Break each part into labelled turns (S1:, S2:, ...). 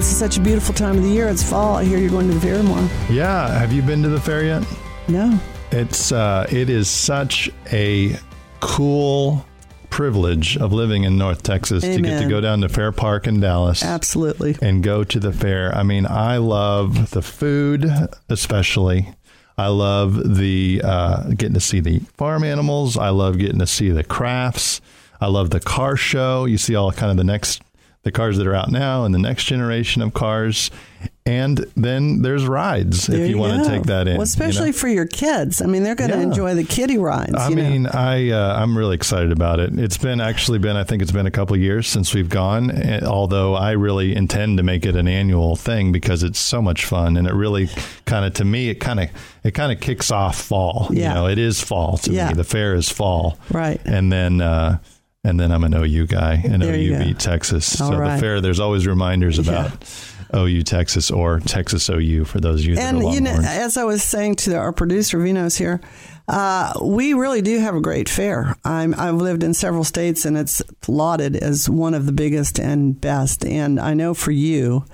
S1: You know, Lance, it's such a beautiful time of the year. It's fall. I hear you're going to the fair tomorrow.
S2: Yeah. Have you been to the fair yet?
S1: No.
S2: It's uh, it is such a cool privilege of living in North Texas to get to go down to Fair Park in Dallas
S1: Absolutely.
S2: and go to the fair. I mean, I love the food, especially. I love the uh, getting to see the farm animals. I love getting to see the crafts. I love the car show. You see all kind of the next the cars that are out now and the next generation of cars. And then there's rides
S1: There
S2: if you, want to take that in.
S1: Well,
S2: you
S1: especially
S2: know?
S1: for your kids. I mean, they're going to
S2: Yeah.
S1: enjoy the kiddie rides.
S2: I
S1: you know.
S2: mean, I uh, I'm really excited about it. It's been actually been I think it's been a couple of years since we've gone. eh, Although I really intend to make it an annual thing because it's so much fun and it really kind of to me it kind of it kind of kicks off fall.
S1: Yeah.
S2: You know, it is fall to
S1: Yeah.
S2: me. The fair is fall,
S1: Right.
S2: And then. uh and then I'm an OU guy, and
S1: There
S2: OU beat Texas.
S1: All
S2: so
S1: right.
S2: the fair, there's always reminders about OU Texas or Texas OU for those of you
S1: and you know, as I was saying to our producer Vinos here, uh, we really do have a great fair. I'm, I've lived in several states, and it's lauded as one of the biggest and best. And I know for you,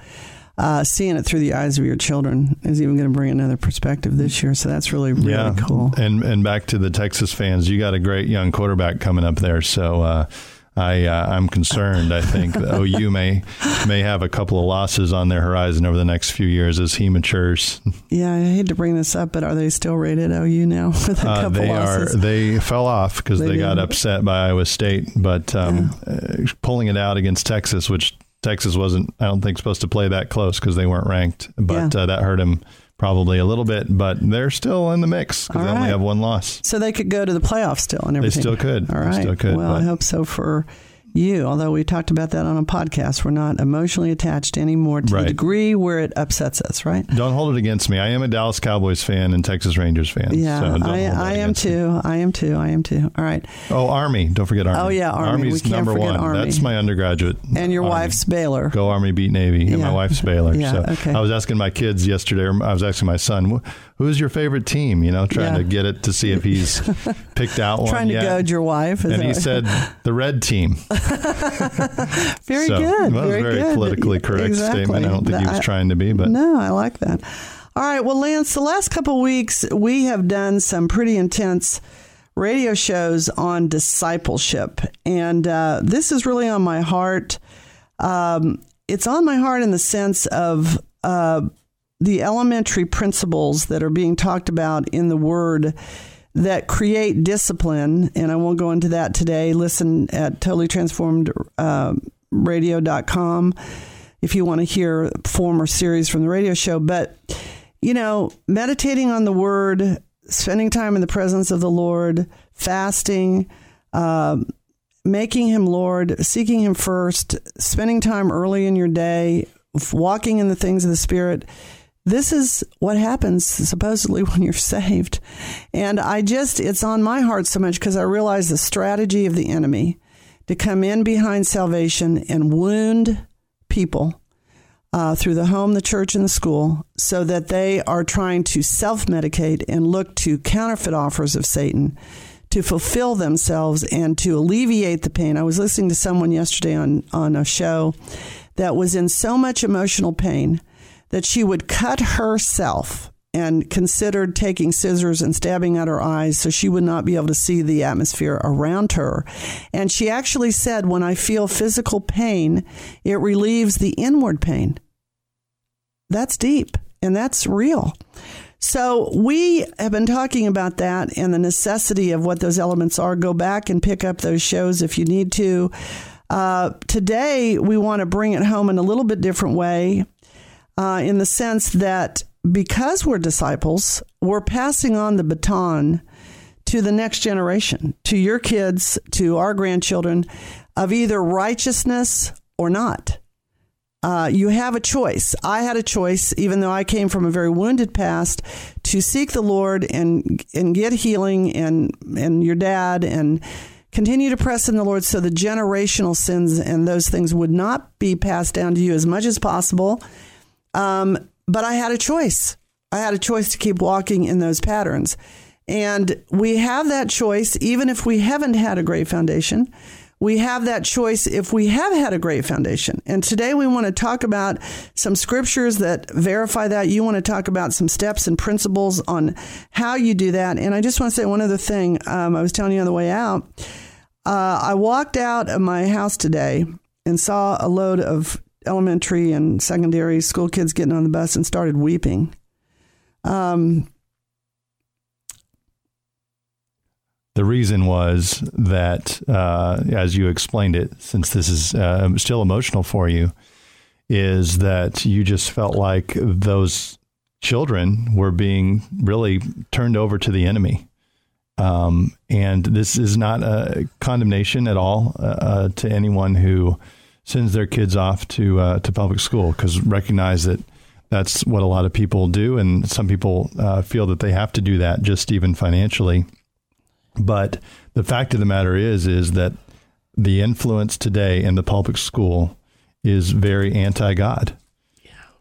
S1: uh, seeing it through the eyes of your children is even going to bring another perspective this year. So that's really really
S2: yeah.
S1: cool.
S2: And and back to the Texas fans, you got a great young quarterback coming up there. So uh, I uh, I'm concerned. I think OU may may have a couple of losses on their horizon over the next few years as he matures.
S1: Yeah, I hate to bring this up, but are they still rated OU now with a
S2: Uh,
S1: couple
S2: they
S1: losses?
S2: are they fell off because
S1: They
S2: they, got upset by Iowa State, but um, uh, pulling it out against Texas, which Texas wasn't I don't think supposed to play that close because they weren't ranked, but
S1: Yeah.
S2: uh, that hurt him probably a little bit. But they're still in the mix because they only have one loss.
S1: so they could go to the playoffs still and
S2: They
S1: everything.
S2: still could.
S1: All
S2: They still could,
S1: well, I hope so for you. Although we talked about that on a podcast, we're not emotionally attached anymore to the degree where it upsets us, right?
S2: Don't hold it against me. I am a Dallas Cowboys fan and Texas Rangers fan.
S1: Yeah,
S2: so
S1: I, I am
S2: against me.
S1: too. I am too. I am too. All right.
S2: Oh, Army. Don't forget Army.
S1: Oh, yeah, Army.
S2: Army's number one.
S1: Army.
S2: That's my undergraduate.
S1: And your
S2: Army.
S1: wife's Baylor.
S2: Go Army beat Navy, and
S1: Yeah.
S2: my wife's Baylor.
S1: Yeah,
S2: so
S1: okay.
S2: I was asking my kids yesterday. Or I was asking my son, "Wh- "Who's your favorite team?" You know, trying
S1: Yeah.
S2: to get it to see if he's picked out one
S1: Trying to
S2: yet.
S1: goad your wife.
S2: And he said the red team.
S1: very
S2: so,
S1: good.
S2: Well,
S1: very
S2: a very
S1: good.
S2: politically correct
S1: Exactly.
S2: statement. I don't think he was trying to be, but
S1: No, I like that. All right. Well, Lance, the last couple of weeks, we have done some pretty intense radio shows on discipleship. And uh, this is really on my heart. Um, it's on my heart in the sense of uh, the elementary principles that are being talked about in the Word that create discipline. And I won't go into that today. Listen at totally transformed uh, if you want to hear former series from the radio show. But, you know, meditating on the word, spending time in the presence of the Lord, fasting, uh, making him Lord, seeking him first, spending time early in your day, walking in the things of the Spirit. This is what happens supposedly when you're saved. And I just, it's on my heart so much because I realize the strategy of the enemy to come in behind salvation and wound people uh, through the home, the church, and the school so that they are trying to self medicate and look to counterfeit offers of Satan to fulfill themselves and to alleviate the pain. I was listening to someone yesterday on, on a show that was in so much emotional pain that she would cut herself and considered taking scissors and stabbing at her eyes so she would not be able to see the atmosphere around her. And she actually said, When I feel physical pain, it relieves the inward pain. That's deep and that's real. So, we have been talking about that and the necessity of what those elements are. Go back and pick up those shows if you need to. Uh, today, we want to bring it home in a little bit different way, uh, in the sense that because we're disciples, we're passing on the baton to the next generation, to your kids, to our grandchildren, of either righteousness or not. Uh, you have a choice. I had a choice, even though I came from a very wounded past, to seek the Lord and and get healing, and and your dad, and continue to press in the Lord, so the generational sins and those things would not be passed down to you as much as possible. Um, but I had a choice. I had a choice to keep walking in those patterns. And we have that choice, even if we haven't had a great foundation. we have that choice if we have had a great foundation. And today we want to talk about some scriptures that verify that. You want to talk about some steps and principles on how you do that. And I just want to say one other thing. Um, I was telling you on the way out. Uh, I walked out of my house today and saw a load of elementary and secondary school kids getting on the bus and started weeping. Um,
S2: The reason was that, uh, as you explained it, since this is uh, still emotional for you, is that you just felt like those children were being really turned over to the enemy. Um, and this is not a condemnation at all uh, uh to anyone who sends their kids off to uh, to public school, because recognize that that's what a lot of people do, and some people uh, feel that they have to do that just even financially. But the fact of the matter is, is that the influence today in the public school is very anti-God.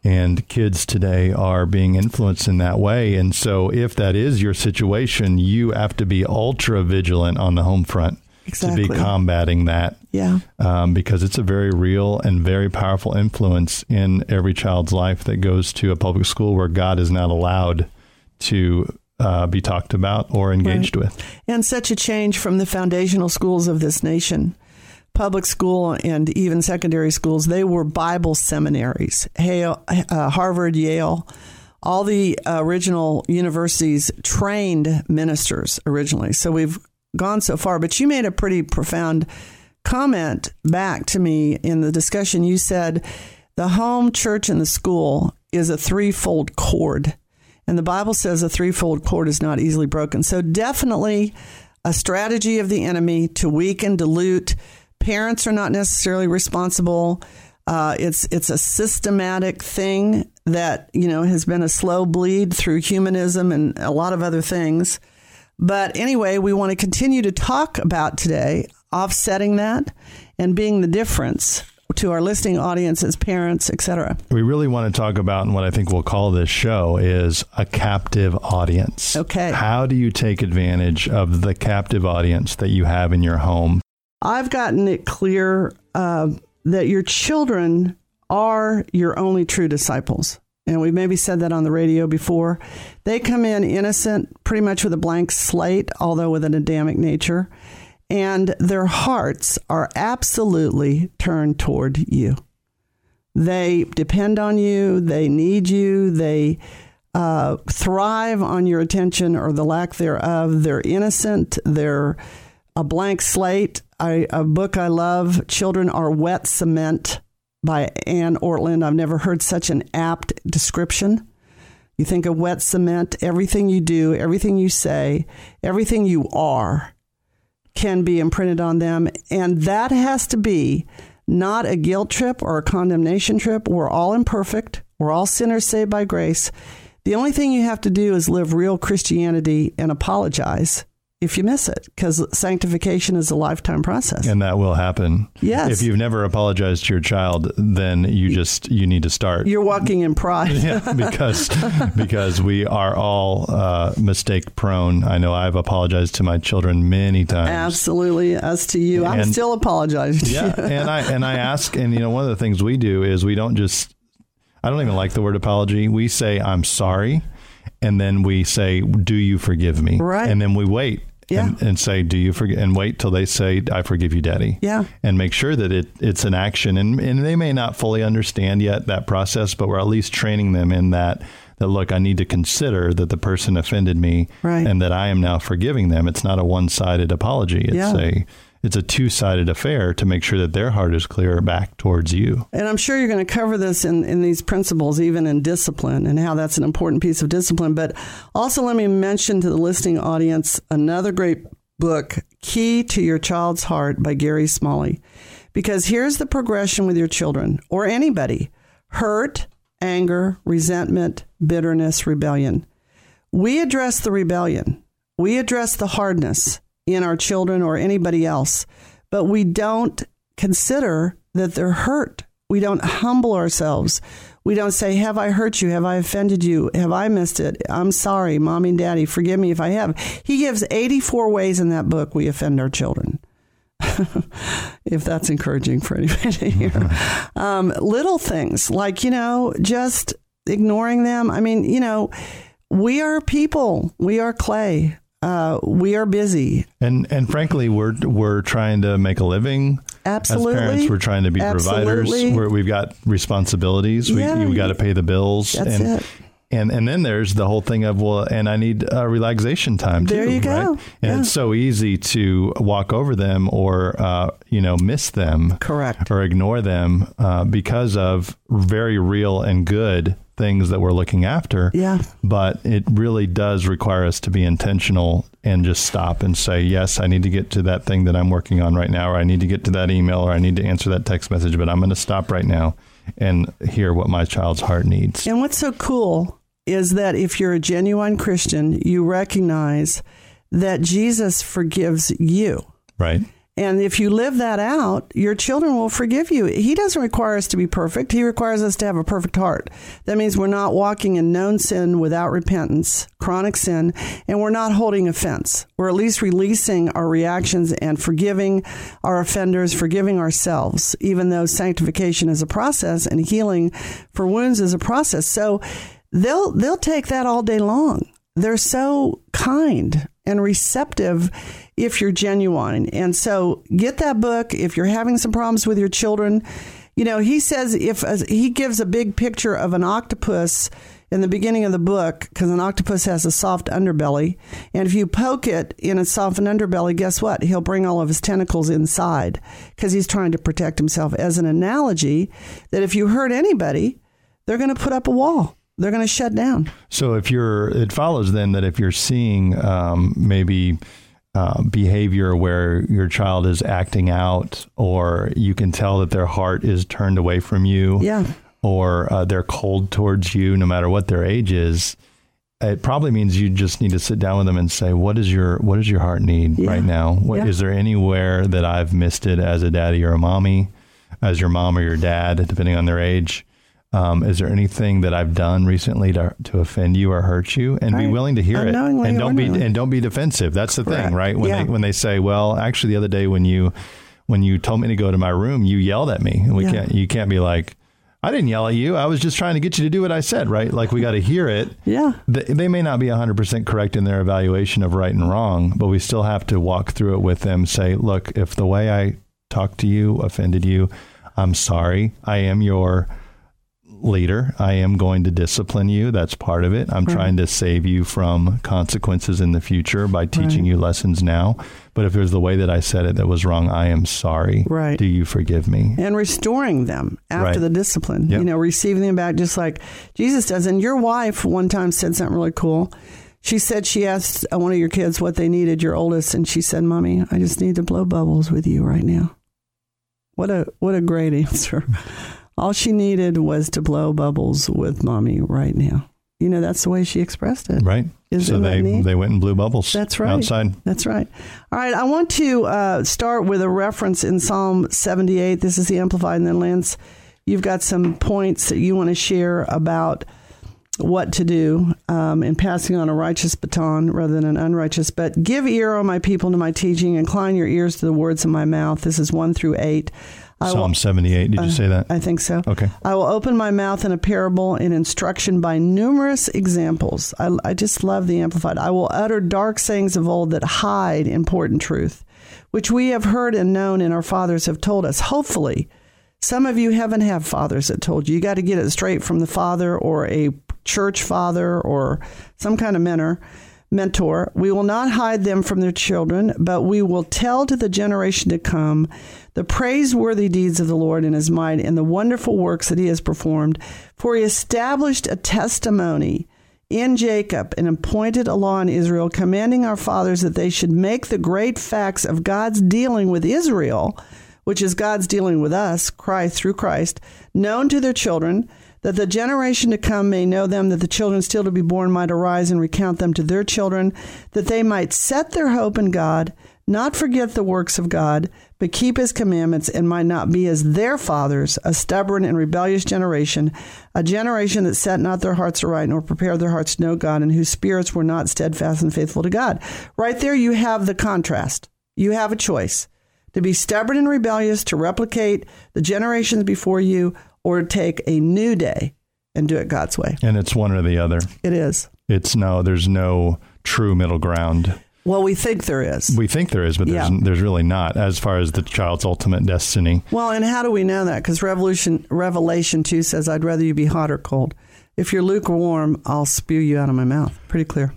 S2: And kids today are being influenced in that way. And so, if that is your situation, you have to be ultra vigilant on the home front
S1: exactly.
S2: to be combating that.
S1: Yeah.
S2: Um, because it's a very real and very powerful influence in every child's life that goes to a public school where God is not allowed to uh, be talked about or engaged right. with.
S1: And such a change from the foundational schools of this nation. Public school and even secondary schools, they were Bible seminaries. Hale, uh, Harvard, Yale, all the original universities trained ministers originally. So we've gone so far. But you made a pretty profound comment back to me in the discussion. You said the home, church, and the school is a threefold cord and the Bible says a threefold cord is not easily broken. So, definitely a strategy of the enemy to weaken, dilute. Parents are not necessarily responsible. Uh, it's it's a systematic thing that you know has been a slow bleed through humanism and a lot of other things. But anyway, we want to continue to talk about today offsetting that and being the difference to our listening audience as parents, etc.
S2: We really want to talk about, and what I think we'll call this show is a captive audience.
S1: Okay.
S2: How do you take advantage of the captive audience that you have in your home?
S1: I've gotten it clear uh, that your children are your only true disciples. And we've maybe said that on the radio before. They come in innocent, pretty much with a blank slate, although with an Adamic nature and their hearts are absolutely turned toward you. They depend on you, they need you, they uh, thrive on your attention or the lack thereof. They're innocent, they're a blank slate. I, a book I love, Children Are Wet Cement by Anne Ortlund. I've never heard such an apt description. You think of wet cement, everything you do, everything you say, everything you are can be imprinted on them. And that has to be not a guilt trip or a condemnation trip. We're all imperfect, we're all sinners saved by grace. The only thing you have to do is live real Christianity and apologize if you miss it because sanctification is a lifetime process.
S2: And that will happen.
S1: Yes.
S2: If you've never apologized to your child then you just you need to start.
S1: You're walking in pride.
S2: Yeah because because we are all uh, mistake prone. I know i've apologized to my children many times.
S1: Absolutely. As to you and, i'm still apologizing
S2: yeah and i and i ask and you know one of the things we do is we don't just i don't even like the word apology. We say i'm sorry and then we say, "Do you forgive me?"
S1: Right,
S2: and then we wait.
S1: Yeah.
S2: And, and, say, "Do you forgive?" And wait till they say, "I forgive you, Daddy."
S1: Yeah.
S2: And make sure that it it's an action, and and they may not fully understand yet that process, but we're at least training them in that. That look, I need to consider that the person offended me,
S1: right.
S2: and that I am now forgiving them. It's not a one sided apology. It's
S1: yeah.
S2: a it's a two sided affair to make sure that their heart is clear back towards you.
S1: And I'm sure you're going to cover this in, in these principles, even in discipline, and how that's an important piece of discipline. But also, let me mention to the listening audience another great book, Key to Your Child's Heart by Gary Smalley. Because here's the progression with your children or anybody hurt, anger, resentment, bitterness, rebellion. We address the rebellion, we address the hardness in our children or anybody else, but we don't consider that they're hurt. We don't humble ourselves. We don't say, Have I hurt you? Have I offended you? Have I missed it? I'm sorry, mommy and daddy. Forgive me if I have. He gives 84 ways in that book we offend our children. if that's encouraging for anybody here. um, little things like, you know, just ignoring them. I mean, you know, we are people, we are clay. Uh, we are busy,
S2: and and frankly, we're we're trying to make a living.
S1: Absolutely,
S2: as parents, we're trying to be Absolutely. providers. We're, we've got responsibilities.
S1: Yeah,
S2: we we got to pay the bills.
S1: That's
S2: and,
S1: it.
S2: And and then there's the whole thing of well, and I need a relaxation time too.
S1: There you
S2: right?
S1: go.
S2: And
S1: yeah.
S2: it's so easy to walk over them or uh, you know miss them,
S1: correct,
S2: or ignore them uh, because of very real and good things that we're looking after.
S1: Yeah.
S2: But it really does require us to be intentional and just stop and say, yes, I need to get to that thing that I'm working on right now, or I need to get to that email, or I need to answer that text message, but I'm going to stop right now and hear what my child's heart needs.
S1: And what's so cool is that if you're a genuine Christian, you recognize that Jesus forgives you.
S2: Right.
S1: And if you live that out, your children will forgive you. He doesn't require us to be perfect. He requires us to have a perfect heart. That means we're not walking in known sin without repentance, chronic sin, and we're not holding offense. We're at least releasing our reactions and forgiving our offenders, forgiving ourselves, even though sanctification is a process and healing for wounds is a process. So they'll they'll take that all day long. They're so kind and receptive if you're genuine. And so get that book if you're having some problems with your children. You know, he says if uh, he gives a big picture of an octopus in the beginning of the book because an octopus has a soft underbelly. And if you poke it in a soft underbelly, guess what? He'll bring all of his tentacles inside because he's trying to protect himself. As an analogy, that if you hurt anybody, they're going to put up a wall they're going to shut down.
S2: So if you're, it follows then that if you're seeing um, maybe uh, behavior where your child is acting out, or you can tell that their heart is turned away from you,
S1: yeah,
S2: or uh, they're cold towards you, no matter what their age is. It probably means you just need to sit down with them and say, "What is your What does your heart need
S1: yeah.
S2: right now? What,
S1: yeah.
S2: Is there anywhere that I've missed it as a daddy or a mommy, as your mom or your dad, depending on their age?" Um, is there anything that I've done recently to, to offend you or hurt you? And
S1: right.
S2: be willing to hear it, and don't be and don't be defensive. That's the
S1: Correct.
S2: thing, right? When
S1: yeah.
S2: they when they say, "Well, actually, the other day when you when you told me to go to my room, you yelled at me," and we
S1: yeah.
S2: can't you can't be like. I didn't yell at you. I was just trying to get you to do what I said, right? Like we got to hear it.
S1: Yeah.
S2: They, they may not be 100% correct in their evaluation of right and wrong, but we still have to walk through it with them. Say, look, if the way I talked to you offended you, I'm sorry. I am your leader. I am going to discipline you. That's part of it. I'm
S1: right.
S2: trying to save you from consequences in the future by teaching
S1: right.
S2: you lessons now. But if it was the way that I said it that was wrong, I am sorry.
S1: Right.
S2: Do you forgive me?
S1: And restoring them after
S2: right.
S1: the discipline.
S2: Yep.
S1: You know, receiving them back just like Jesus does. And your wife one time said something really cool. She said she asked one of your kids what they needed, your oldest, and she said, Mommy, I just need to blow bubbles with you right now. What a what a great answer. All she needed was to blow bubbles with mommy right now. You know, that's the way she expressed it.
S2: Right.
S1: Isn't
S2: so they they went and blew bubbles.
S1: That's right.
S2: Outside.
S1: That's right. All right. I want to uh, start with a reference in Psalm 78. This is the Amplified, and then Lance, you've got some points that you want to share about what to do um, in passing on a righteous baton rather than an unrighteous. But give ear, O my people, to my teaching. Incline your ears to the words of my mouth. This is one through eight. I
S2: Psalm
S1: will-
S2: 78. Did you
S1: uh,
S2: say that?
S1: I think so.
S2: Okay.
S1: I will open my mouth in a parable in instruction by numerous examples. I, I just love the Amplified. I will utter dark sayings of old that hide important truth, which we have heard and known and our fathers have told us. Hopefully, some of you haven't had fathers that told you. You got to get it straight from the father or a church father or some kind of mentor. Mentor, we will not hide them from their children, but we will tell to the generation to come the praiseworthy deeds of the Lord in his might and the wonderful works that he has performed. For he established a testimony in Jacob and appointed a law in Israel, commanding our fathers that they should make the great facts of God's dealing with Israel, which is God's dealing with us, Christ through Christ, known to their children, that the generation to come may know them, that the children still to be born might arise and recount them to their children, that they might set their hope in God, not forget the works of God, but keep his commandments, and might not be as their fathers, a stubborn and rebellious generation, a generation that set not their hearts aright, nor prepared their hearts to know God, and whose spirits were not steadfast and faithful to God. Right there, you have the contrast. You have a choice. to be stubborn and rebellious, to replicate the generations before you, or take a new day and do it God's way.
S2: And it's one or the other.
S1: It is.
S2: It's no, there's no true middle ground.
S1: Well, we think there is.
S2: We think there is, but there's
S1: Yeah.
S2: there's really not as far as the child's ultimate destiny.
S1: Well, and how do we know that? Because Revolution Revelation two says, "I'd rather you be hot or cold. If you're lukewarm, I'll spew you out of my mouth." Pretty clear.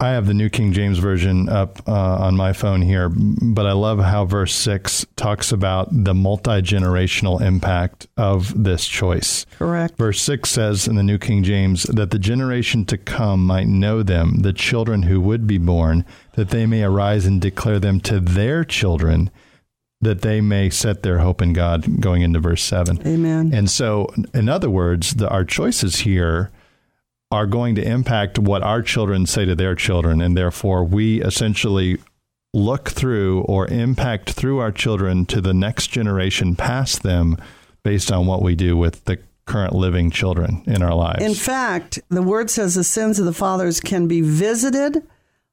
S2: I have the New King James Version up uh, on my phone here, but I love how verse 6 talks about the multi generational impact of this choice.
S1: Correct.
S2: Verse 6 says in the New King James that the generation to come might know them, the children who would be born, that they may arise and declare them to their children, that they may set their hope in God, going into verse 7.
S1: Amen.
S2: And so, in other words, the, our choices here are going to impact what our children say to their children. And therefore, we essentially look through or impact through our children to the next generation past them based on what we do with the current living children in our lives.
S1: In fact, the word says the sins of the fathers can be visited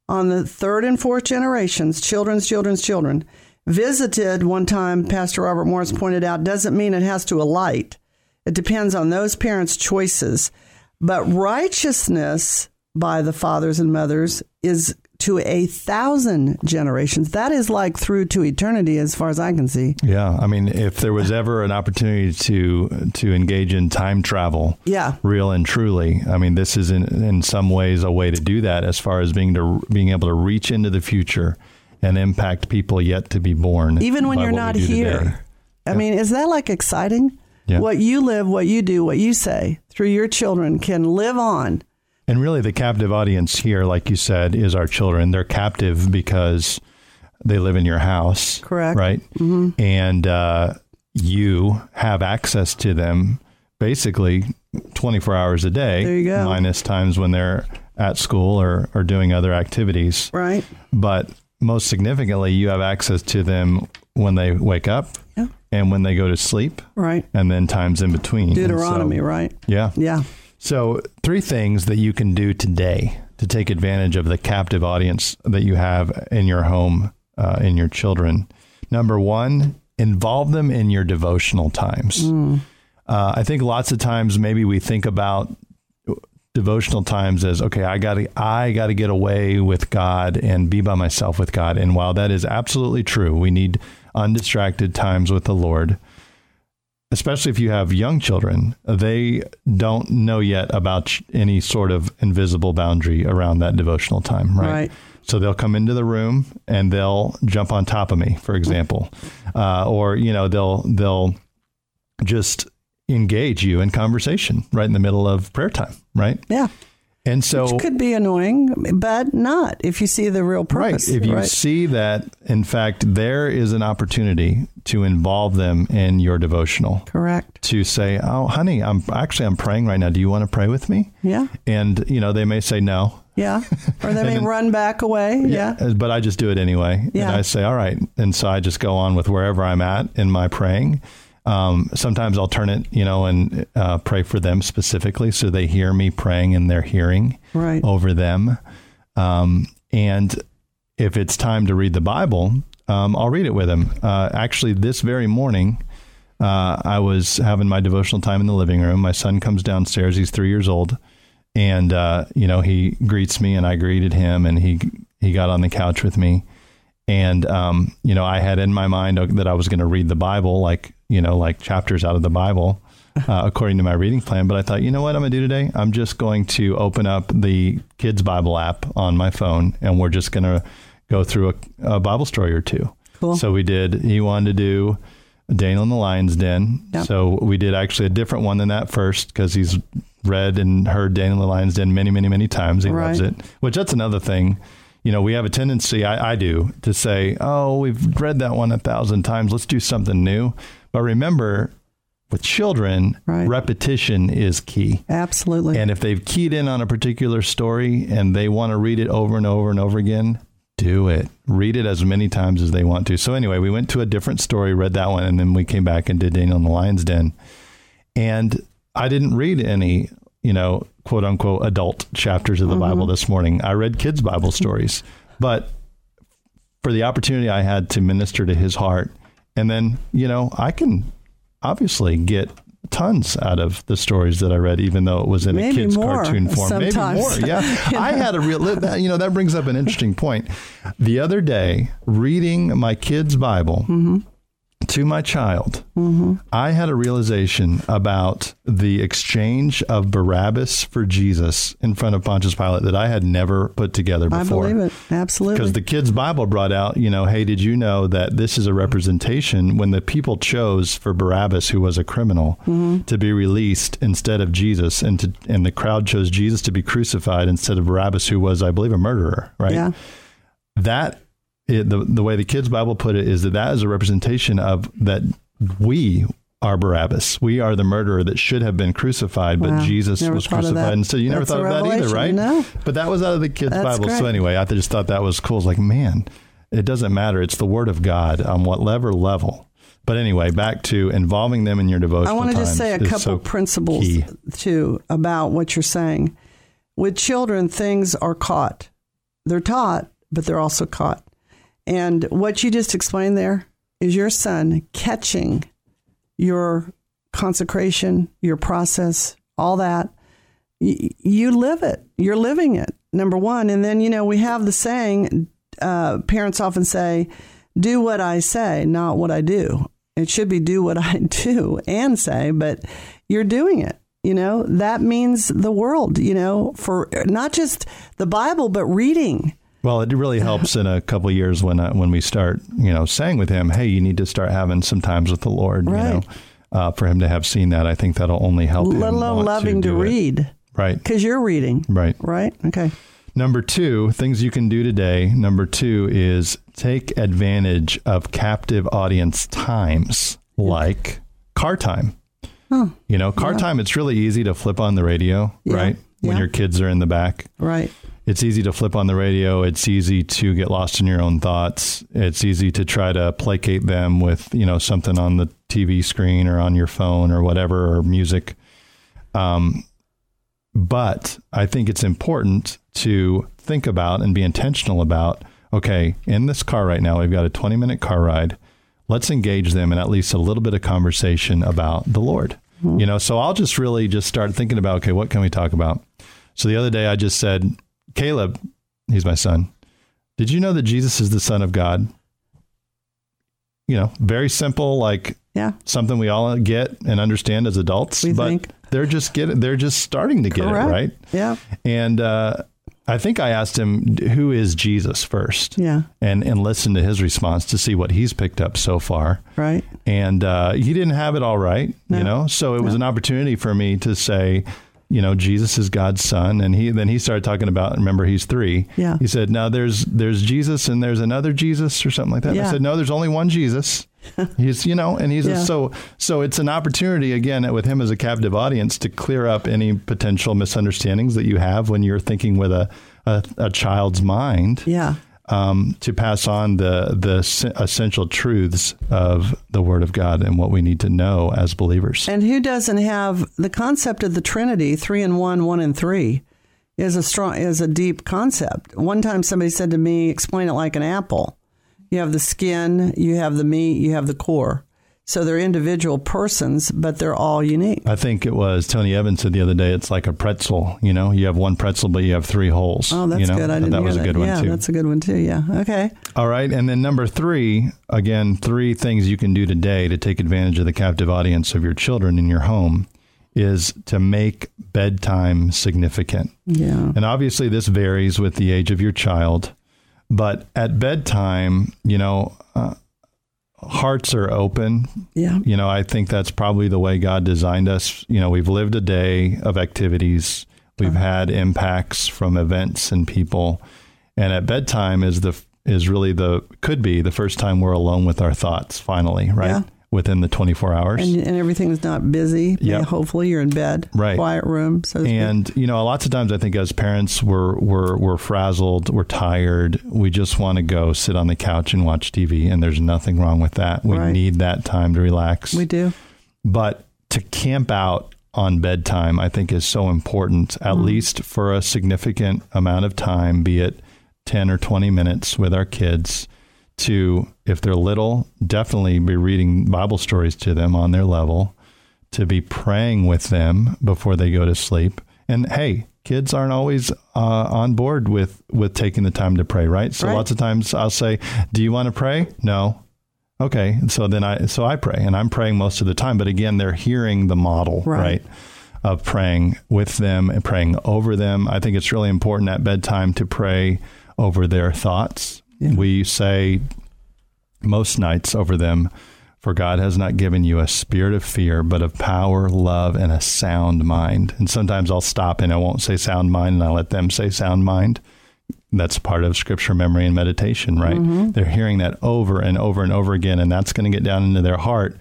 S1: on the third and fourth generations, children's children's children. Visited one time, Pastor Robert Morris pointed out, doesn't mean it has to alight. It depends on those parents' choices. But righteousness by the fathers and mothers is to a thousand generations. That is like through to eternity, as far as I can see.
S2: yeah, I mean, if there was ever an opportunity to to engage in time travel,
S1: Yeah.
S2: real and truly. I mean, this is in, in some ways a way to do that as far as being to being able to reach into the future and impact people yet to be born.
S1: even when you're not here.
S2: today.
S1: I mean, is that like exciting?
S2: Yeah.
S1: What you live, what you do, what you say through your children can live on.
S2: And really, the captive audience here, like you said, is our children. They're captive because they live in your house.
S1: Correct.
S2: Right. Mm-hmm. And uh, you have access to them basically 24 hours a day.
S1: There you go.
S2: Minus times when they're at school or, or doing other activities.
S1: Right.
S2: But most significantly, you have access to them when they wake up. And when they go to sleep,
S1: Right.
S2: and then times in between. And so-
S1: Deuteronomy, right?
S2: yeah.
S1: Yeah.
S2: So, three things that you can do today to take advantage of the captive audience that you have in your home, uh, in your children. Number one, involve them in your devotional times. Uh, I think lots of times maybe we think about devotional times as okay i got to i got to get away with god and be by myself with god and while that is absolutely true we need undistracted times with the lord especially if you have young children, they don't know yet about any sort of invisible boundary around that devotional time, right?
S1: Right.
S2: So they'll come into the room and they'll jump on top of me, for example, uh, or you know they'll they'll just engage you in conversation right in the middle of prayer time, right?
S1: Yeah.
S2: And so
S1: Which could be annoying, but not if you see the real purpose.
S2: Right. If you
S1: right?
S2: see that, in fact, there is an opportunity to involve them in your devotional.
S1: Correct.
S2: To say, "Oh, honey, I'm actually I'm praying right now. Do you want to pray with me?"
S1: Yeah.
S2: And you know, they may say no.
S1: Yeah. Or they may
S2: then-
S1: run back away. Yeah.
S2: uh, But I just do it anyway.
S1: Yeah.
S2: And I say, "All right." And so I just go on with wherever I'm at in my praying. Um, sometimes I'll turn it, you know, and uh, pray for them specifically, so they hear me praying in their hearing
S1: Right.
S2: over them. Um, and if it's time to read the Bible, um, I'll read it with them. Uh, actually, this very morning, uh, I was having my devotional time in the living room. My son comes downstairs. He's three years old, and uh, you know he greets me, and I greeted him, and he he got on the couch with me, and um, you know I had in my mind that I was going to read the Bible, like you know, like chapters out of the Bible. Uh, according to my reading plan, but I thought, you know what I'm gonna do today? I'm just going to open up the Kids Bible app on my phone, and we're just gonna go through a, a Bible story or two.
S1: Cool.
S2: So we did. He wanted to do Daniel in the Lion's Den.
S1: Yep.
S2: So we did actually a different one than that first because he's read and heard Daniel in the Lion's Den many, many, many times. He loves it. Which that's another thing. You know, we have a tendency, I, I do, to say, "Oh, we've read that one a thousand times. Let's do something new." But remember, with children,
S1: Right.
S2: repetition is key.
S1: Absolutely.
S2: And if they've keyed in on a particular story and they want to read it over and over and over again, do it. Read it as many times as they want to. So anyway, we went to a different story, read that one, and then we came back and did Daniel in the Lion's Den. And I didn't read any, you know, quote unquote adult chapters of the mm-hmm. Bible this morning. I read kids' Bible stories. But for the opportunity I had to minister to his heart And then, you know, I can obviously get tons out of the stories that I read, even though it was in
S1: Maybe
S2: a kid's
S1: more
S2: cartoon form.
S1: sometimes.
S2: Maybe more. Yeah. I had a real, that, you know, that brings up an interesting point. The other day, reading my kid's Bible mm-hmm. To my child, I had a realization about the exchange of Barabbas for Jesus in front of Pontius Pilate that I had never put together before.
S1: I believe it. Absolutely.
S2: Because the kids' Bible brought out, you know, hey, did you know that this is a representation when the people chose for Barabbas, who was a criminal,
S1: Mm-hmm.
S2: to be released instead of Jesus, and to and the crowd chose Jesus to be crucified instead of Barabbas, who was, I believe, a murderer, right?
S1: Yeah.
S2: That it, the the way the kids' Bible put it is that that is a representation of that we are Barabbas. We are the murderer that should have been crucified, but
S1: Wow.
S2: Jesus
S1: Never
S2: was crucified
S1: And
S2: so You never
S1: That's
S2: thought of that either, right?
S1: No.
S2: But that was out of the kids'
S1: That's
S2: Bible. So anyway, I just thought that was cool. It's like, man, it doesn't matter. It's the Word of God on whatever level. But anyway, back to involving them in your devotion.
S1: I want to just say a couple
S2: so
S1: principles
S2: key.
S1: too about what you're saying. With children, things are caught. They're taught, but they're also caught. And what you just explained there is your son catching your consecration, your process, all that. You live it. You're living it. Number one, and then you know we have the saying. Uh, parents often say, "Do what I say, not what I do." It should be do what I do and say, but you're doing it. You know that means the world. You know for not just the Bible, but reading.
S2: Well, it really helps in a couple of years when uh, when we start, you know, saying with him, "Hey, you need to start having some times with the Lord." You know, uh, for him to have seen that, I think that'll only help.
S1: let
S2: him
S1: alone loving to,
S2: it.
S1: read
S2: Right.
S1: because you're reading.
S2: Right.
S1: Right. Okay.
S2: Number two, things you can do today. Number two is take advantage of captive audience times like car time.
S1: Oh,
S2: You know, car
S1: Yeah.
S2: time, it's really easy to flip on the radio,
S1: Yeah.
S2: right? When
S1: Yeah.
S2: your kids are in the back.
S1: right.
S2: It's easy to flip on the radio. It's easy to get lost in your own thoughts. It's easy to try to placate them with, you know, something on the TV screen or on your phone or whatever, or music. Um, but I think it's important to think about and be intentional about okay, in this car right now, we've got a 20 minute car ride. Let's engage them in at least a little bit of conversation about the Lord. You know, so I'll just really just start thinking about okay, what can we talk about? So the other day I just said, Caleb, he's my son. Did you know that Jesus is the Son of God? You know, very simple, like
S1: Yeah.
S2: something we all get and understand as adults,
S1: We
S2: but
S1: think.
S2: they're just getting, they're just starting to get
S1: Correct.
S2: it right.
S1: Yeah.
S2: And uh, I think I asked him, "Who is Jesus?" first,
S1: Yeah.
S2: and and listen to his response to see what he's picked up so far.
S1: Right.
S2: And uh, he didn't have it all right,
S1: No.
S2: you know. So it was an opportunity for me to say, you know, Jesus is God's son, and he then he started talking about. Remember, he's three.
S1: Yeah.
S2: He said, "Now there's there's Jesus and there's another Jesus or something like that."
S1: Yeah.
S2: I said, "No, there's only one Jesus." he's you know, and he's
S1: Yeah.
S2: a, so so it's an opportunity again with him as a captive audience to clear up any potential misunderstandings that you have when you're thinking with a a, a child's mind
S1: Yeah.
S2: Um, to pass on the the essential truths of the Word of God and what we need to know as believers.
S1: And who doesn't have the concept of the Trinity, three and one, one and three, is a strong is a deep concept. One time somebody said to me, explain it like an apple. You have the skin, you have the meat, you have the core. So they're individual persons, but they're all unique.
S2: I think it was Tony Evans said the other day. It's like a pretzel. You know, you have one pretzel, but you have three holes.
S1: Oh, that's
S2: you know?
S1: good. I didn't
S2: that was
S1: that.
S2: a good
S1: yeah,
S2: one too.
S1: that's a good one too. Yeah. Okay.
S2: All right, and then number three, again, three things you can do today to take advantage of the captive audience of your children in your home is to make bedtime significant.
S1: Yeah.
S2: And obviously, this varies with the age of your child. But at bedtime, you know, uh, hearts are open.
S1: Yeah.
S2: You know, I think that's probably the way God designed us. You know, we've lived a day of activities, we've uh-huh. had impacts from events and people. And at bedtime is the is really the could be the first time we're alone with our thoughts finally, right?
S1: Yeah.
S2: Within the 24 hours.
S1: And, and everything's not busy.
S2: Yep.
S1: Hopefully you're in bed.
S2: Right.
S1: Quiet room. So.
S2: And you know, lots of times I think as parents we're we're we're frazzled, we're tired, we just want to go sit on the couch and watch TV, and there's nothing wrong with that. We
S1: Right.
S2: need that time to relax.
S1: we do.
S2: but to camp out on bedtime, I think is so important, at
S1: Mm-hmm.
S2: least for a significant amount of time, be it ten or twenty minutes with our kids, to, if they're little, definitely be reading Bible stories to them on their level, to be praying with them before they go to sleep. And hey, kids aren't always uh, on board with with taking the time to pray, right? So
S1: Right.
S2: lots of times I'll say, "Do you want to pray?" No. Okay, so then I so I pray, and I'm praying most of the time. But again, they're hearing the model,
S1: Right.
S2: right? Of praying with them and praying over them. I think it's really important at bedtime to pray over their thoughts. We say most nights over them, for God has not given you a spirit of fear, but of power, love, and a sound mind. And sometimes I'll stop and I won't say sound mind, and I let them say sound mind. That's part of scripture memory and meditation, right? Mm-hmm. They're hearing that over and over and over again, and that's going to get down into their heart.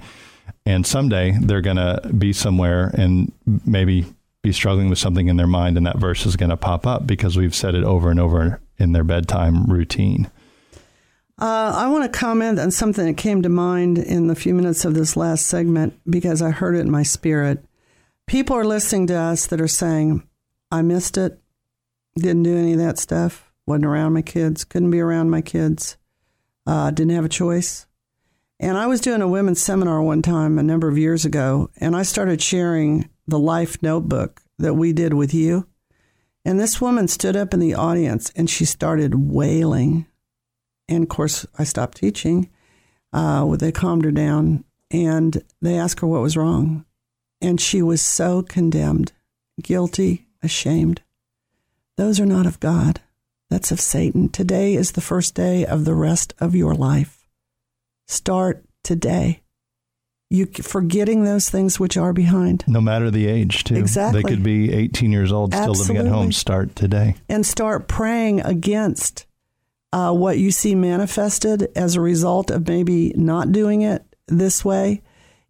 S2: And someday they're going to be somewhere and maybe be struggling with something in their mind, and that verse is going to pop up because we've said it over and over in their bedtime routine.
S1: Uh, I want to comment on something that came to mind in the few minutes of this last segment because I heard it in my spirit. People are listening to us that are saying, I missed it, didn't do any of that stuff, wasn't around my kids, couldn't be around my kids, uh, didn't have a choice. And I was doing a women's seminar one time a number of years ago, and I started sharing the life notebook that we did with you. And this woman stood up in the audience and she started wailing. And of course, I stopped teaching. Uh, they calmed her down and they asked her what was wrong. And she was so condemned, guilty, ashamed. Those are not of God. That's of Satan. Today is the first day of the rest of your life. Start today. You forgetting those things which are behind
S2: No matter the age, too.
S1: Exactly.
S2: They could be 18 years old, still living at home. Start today.
S1: and start praying against uh, what you see manifested as a result of maybe not doing it this way.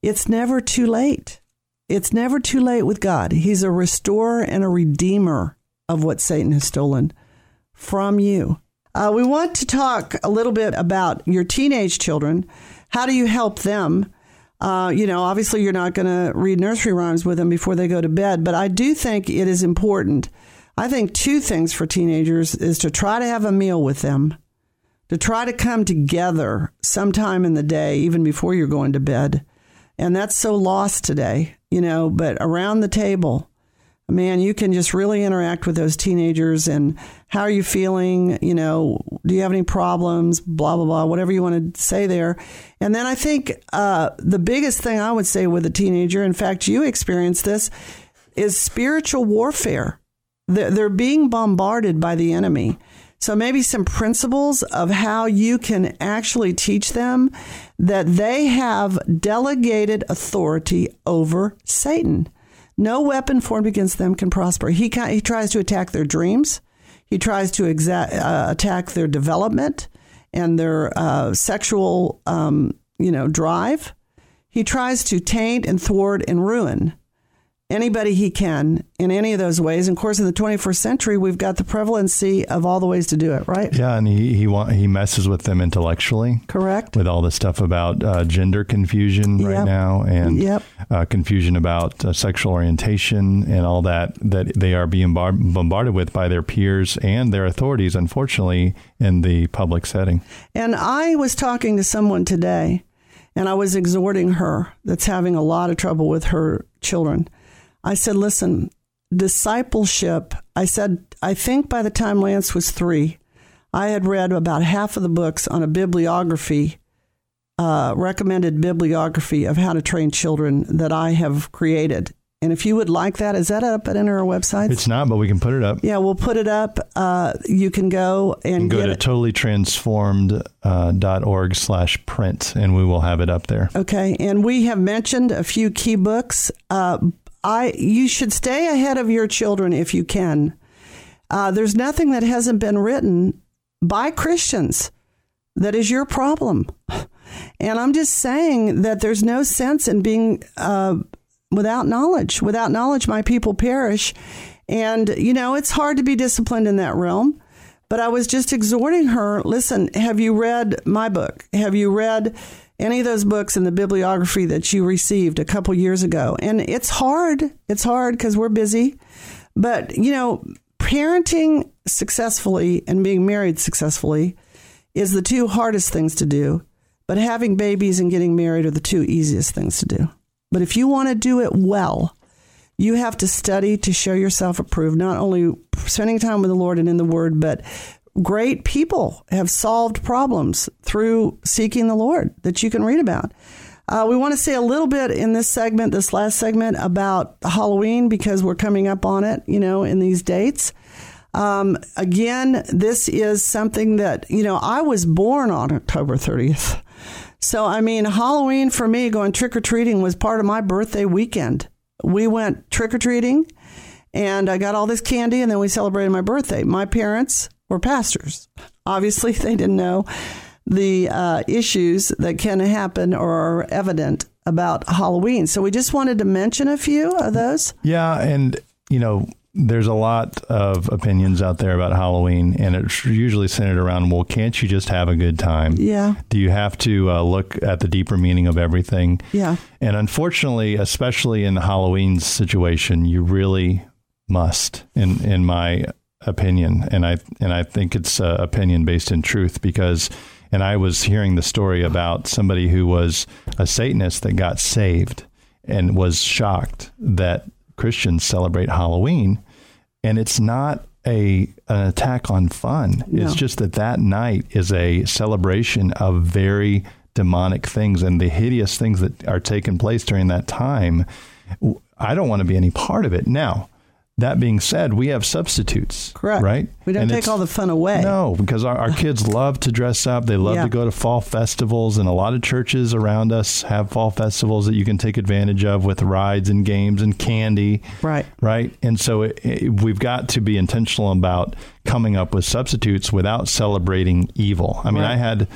S1: It's never too late. It's never too late with God. He's a restorer and a redeemer of what Satan has stolen from you. Uh, we want to talk a little bit about your teenage children. How do you help them? Uh, you know, obviously, you're not going to read nursery rhymes with them before they go to bed, but I do think it is important. I think two things for teenagers is to try to have a meal with them, to try to come together sometime in the day, even before you're going to bed. And that's so lost today, you know, but around the table, man, you can just really interact with those teenagers and how are you feeling? You know, do you have any problems? Blah, blah, blah, whatever you want to say there. And then I think uh, the biggest thing I would say with a teenager, in fact, you experienced this, is spiritual warfare. They're, being bombarded by the enemy. So maybe some principles of how you can actually teach them that they have delegated authority over Satan. No weapon formed against them can prosper. He ca- he tries to attack their dreams. He tries to exa- uh, attack their development and their uh, sexual, um, you know, drive. He tries to taint and thwart and ruin anybody he can in any of those ways. And of course, in the 21st century, we've got the prevalency of all the ways to do it, right?
S2: Yeah, and he he wa- he messes with them intellectually
S1: Correct.
S2: with all the stuff about uh, gender confusion
S1: Yep.
S2: right now and
S1: Yep.
S2: uh, confusion about uh, sexual orientation and all that that they are being bar- bombarded with by their peers and their authorities, unfortunately, in the public setting.
S1: And I was talking to someone today, and I was exhorting her that's having a lot of trouble with her children. I said, listen, discipleship, I said, I think by the time Lance was three, I had read about half of the books on a bibliography, uh, recommended bibliography of how to train children that I have created. And if you would like that, is that up at any of our websites?
S2: It's not, but we can put it up.
S1: yeah, we'll put it up. Uh, you can go and
S2: Go
S1: get
S2: to
S1: it.
S2: totallytransformed.org uh, dot org slash print, and we will have it up there.
S1: Okay, and we have mentioned a few key books. Uh, I you should stay ahead of your children if you can. Uh, there's nothing that hasn't been written by Christians that is your problem, and I'm just saying that there's no sense in being uh, without knowledge. Without knowledge, my people perish, and you know it's hard to be disciplined in that realm. But I was just exhorting her listen, have you read my book? Have you read any of those books in the bibliography that you received a couple years ago? And it's hard. It's hard because we're busy. But, you know, parenting successfully and being married successfully is the two hardest things to do, but having babies and getting married are the two easiest things to do. But if you want to do it well, you have to study to show yourself approved, not only spending time with the Lord and in the Word, but great people have solved problems through seeking the Lord that you can read about. Uh, we want to say a little bit in this segment, this last segment, about Halloween because we're coming up on it, you know, in these dates. Um, again, this is something that, you know, I was born on October 30th. So, I mean, Halloween for me, going trick or treating was part of my birthday weekend. We went trick or treating and I got all this candy and then we celebrated my birthday. My parents were pastors. Obviously, they didn't know the uh, issues that can happen or are evident about Halloween. So we just wanted to mention a few of those.
S2: Yeah, and you know, there's a lot of opinions out there about Halloween, and it's usually centered around, well, can't you just have a good time?
S1: Yeah.
S2: Do you have to uh, look at the deeper meaning of everything?
S1: Yeah.
S2: And unfortunately, especially in the Halloween situation, you really must, in in my opinion, and I and I think it's uh, opinion based in truth because. And I was hearing the story about somebody who was a Satanist that got saved and was shocked that Christians celebrate Halloween, and it's not a an attack on fun.
S1: No.
S2: It's just that that night is a celebration of very demonic things and the hideous things that are taking place during that time. I don't want to be any part of it. Now, that being said, we have substitutes.
S1: Correct.
S2: Right?
S1: We don't
S2: And
S1: take all the fun away.
S2: no, because our, our kids love to dress up. They love
S1: Yeah.
S2: to go to fall festivals, and a lot of churches around us have fall festivals that you can take advantage of with rides and games and candy.
S1: Right.
S2: Right. And so it, it, we've got to be intentional about coming up with substitutes without celebrating evil. I mean,
S1: Right.
S2: I had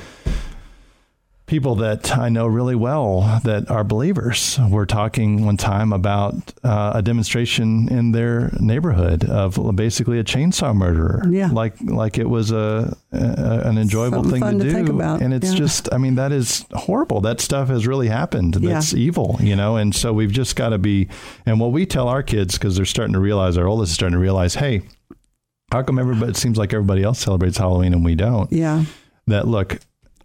S2: people that I know really well that are believers were talking one time about uh, a demonstration in their neighborhood of basically a chainsaw murderer.
S1: Yeah.
S2: Like like it was a, a an enjoyable
S1: Something
S2: thing to
S1: to
S2: do. And it's
S1: Yeah.
S2: just I mean that is horrible. That stuff has really happened.
S1: Yeah.
S2: That's evil, you know. And so we've just got to be and what we tell our kids because they're starting to realize our oldest is starting to realize, hey, how come everybody? It seems like everybody else celebrates Halloween and we don't.
S1: Yeah.
S2: That look,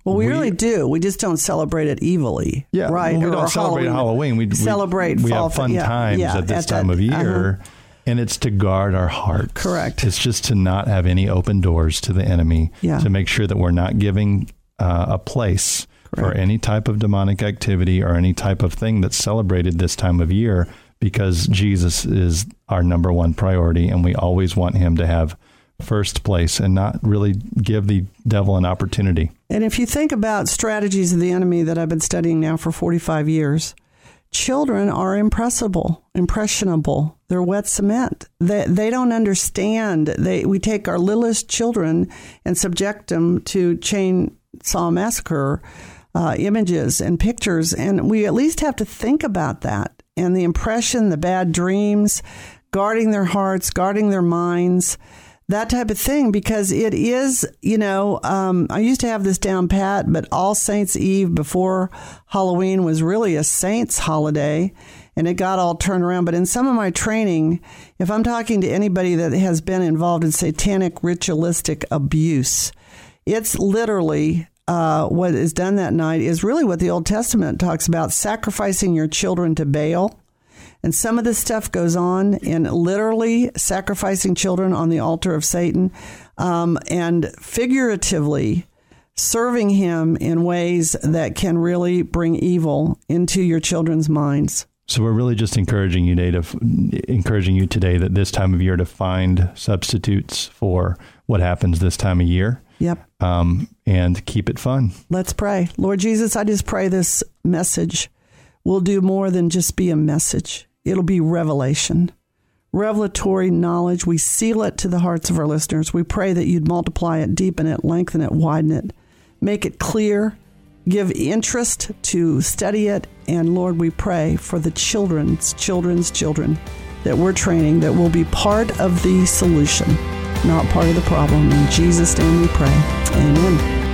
S1: Well, we,
S2: We-
S1: really do. We just don't celebrate it evilly.
S2: Yeah,
S1: Right.
S2: well, we
S1: Or
S2: don't celebrate Halloween. We we-
S1: celebrate
S2: We,
S1: fall
S2: have fun
S1: yeah,
S2: times
S1: yeah,
S2: at this
S1: at
S2: time
S1: that-
S2: of year,
S1: uh-huh.
S2: and it's to guard our hearts.
S1: Correct.
S2: It's just to not have any open doors to the enemy.
S1: Yeah.
S2: To make sure that we're not giving uh, a place for any type of demonic activity or any type of thing that's celebrated this time of year, because Jesus is our number one priority, and we always want Him to have first place and not really give the devil an opportunity.
S1: And if you think about strategies of the enemy that I've been studying now for 45 years, children are impressible, impressionable. They're wet cement. They, they don't understand. They, we take our littlest children and subject them to chainsaw massacre uh, images and pictures. And we at least have to think about that and the impression, the bad dreams, guarding their hearts, guarding their minds that type of thing because it is you know um, i used to have this down pat but all saints eve before halloween was really a saints holiday and it got all turned around. But in some of my training if i'm talking to anybody that has been involved in satanic ritualistic abuse it's literally uh, what is done that night is really what the old testament talks about sacrificing your children to baal and some of this stuff goes on in literally sacrificing children on the altar of Satan um, and figuratively serving him in ways that can really bring evil into your children's minds.
S2: So we're really just encouraging you today encouraging you today that this time of year to find substitutes for what happens this time of year,
S1: Yep.
S2: um, and keep it fun.
S1: Let's pray. Lord Jesus, I just pray this message will do more than just be a message. It'll be revelation, revelatory knowledge. We seal it to the hearts of our listeners. We pray that you'd multiply it, deepen it, lengthen it, widen it, make it clear, give interest to study it. And Lord, we pray for the children's children's children that we're training that will be part of the solution, not part of the problem. In Jesus' name we pray. Amen.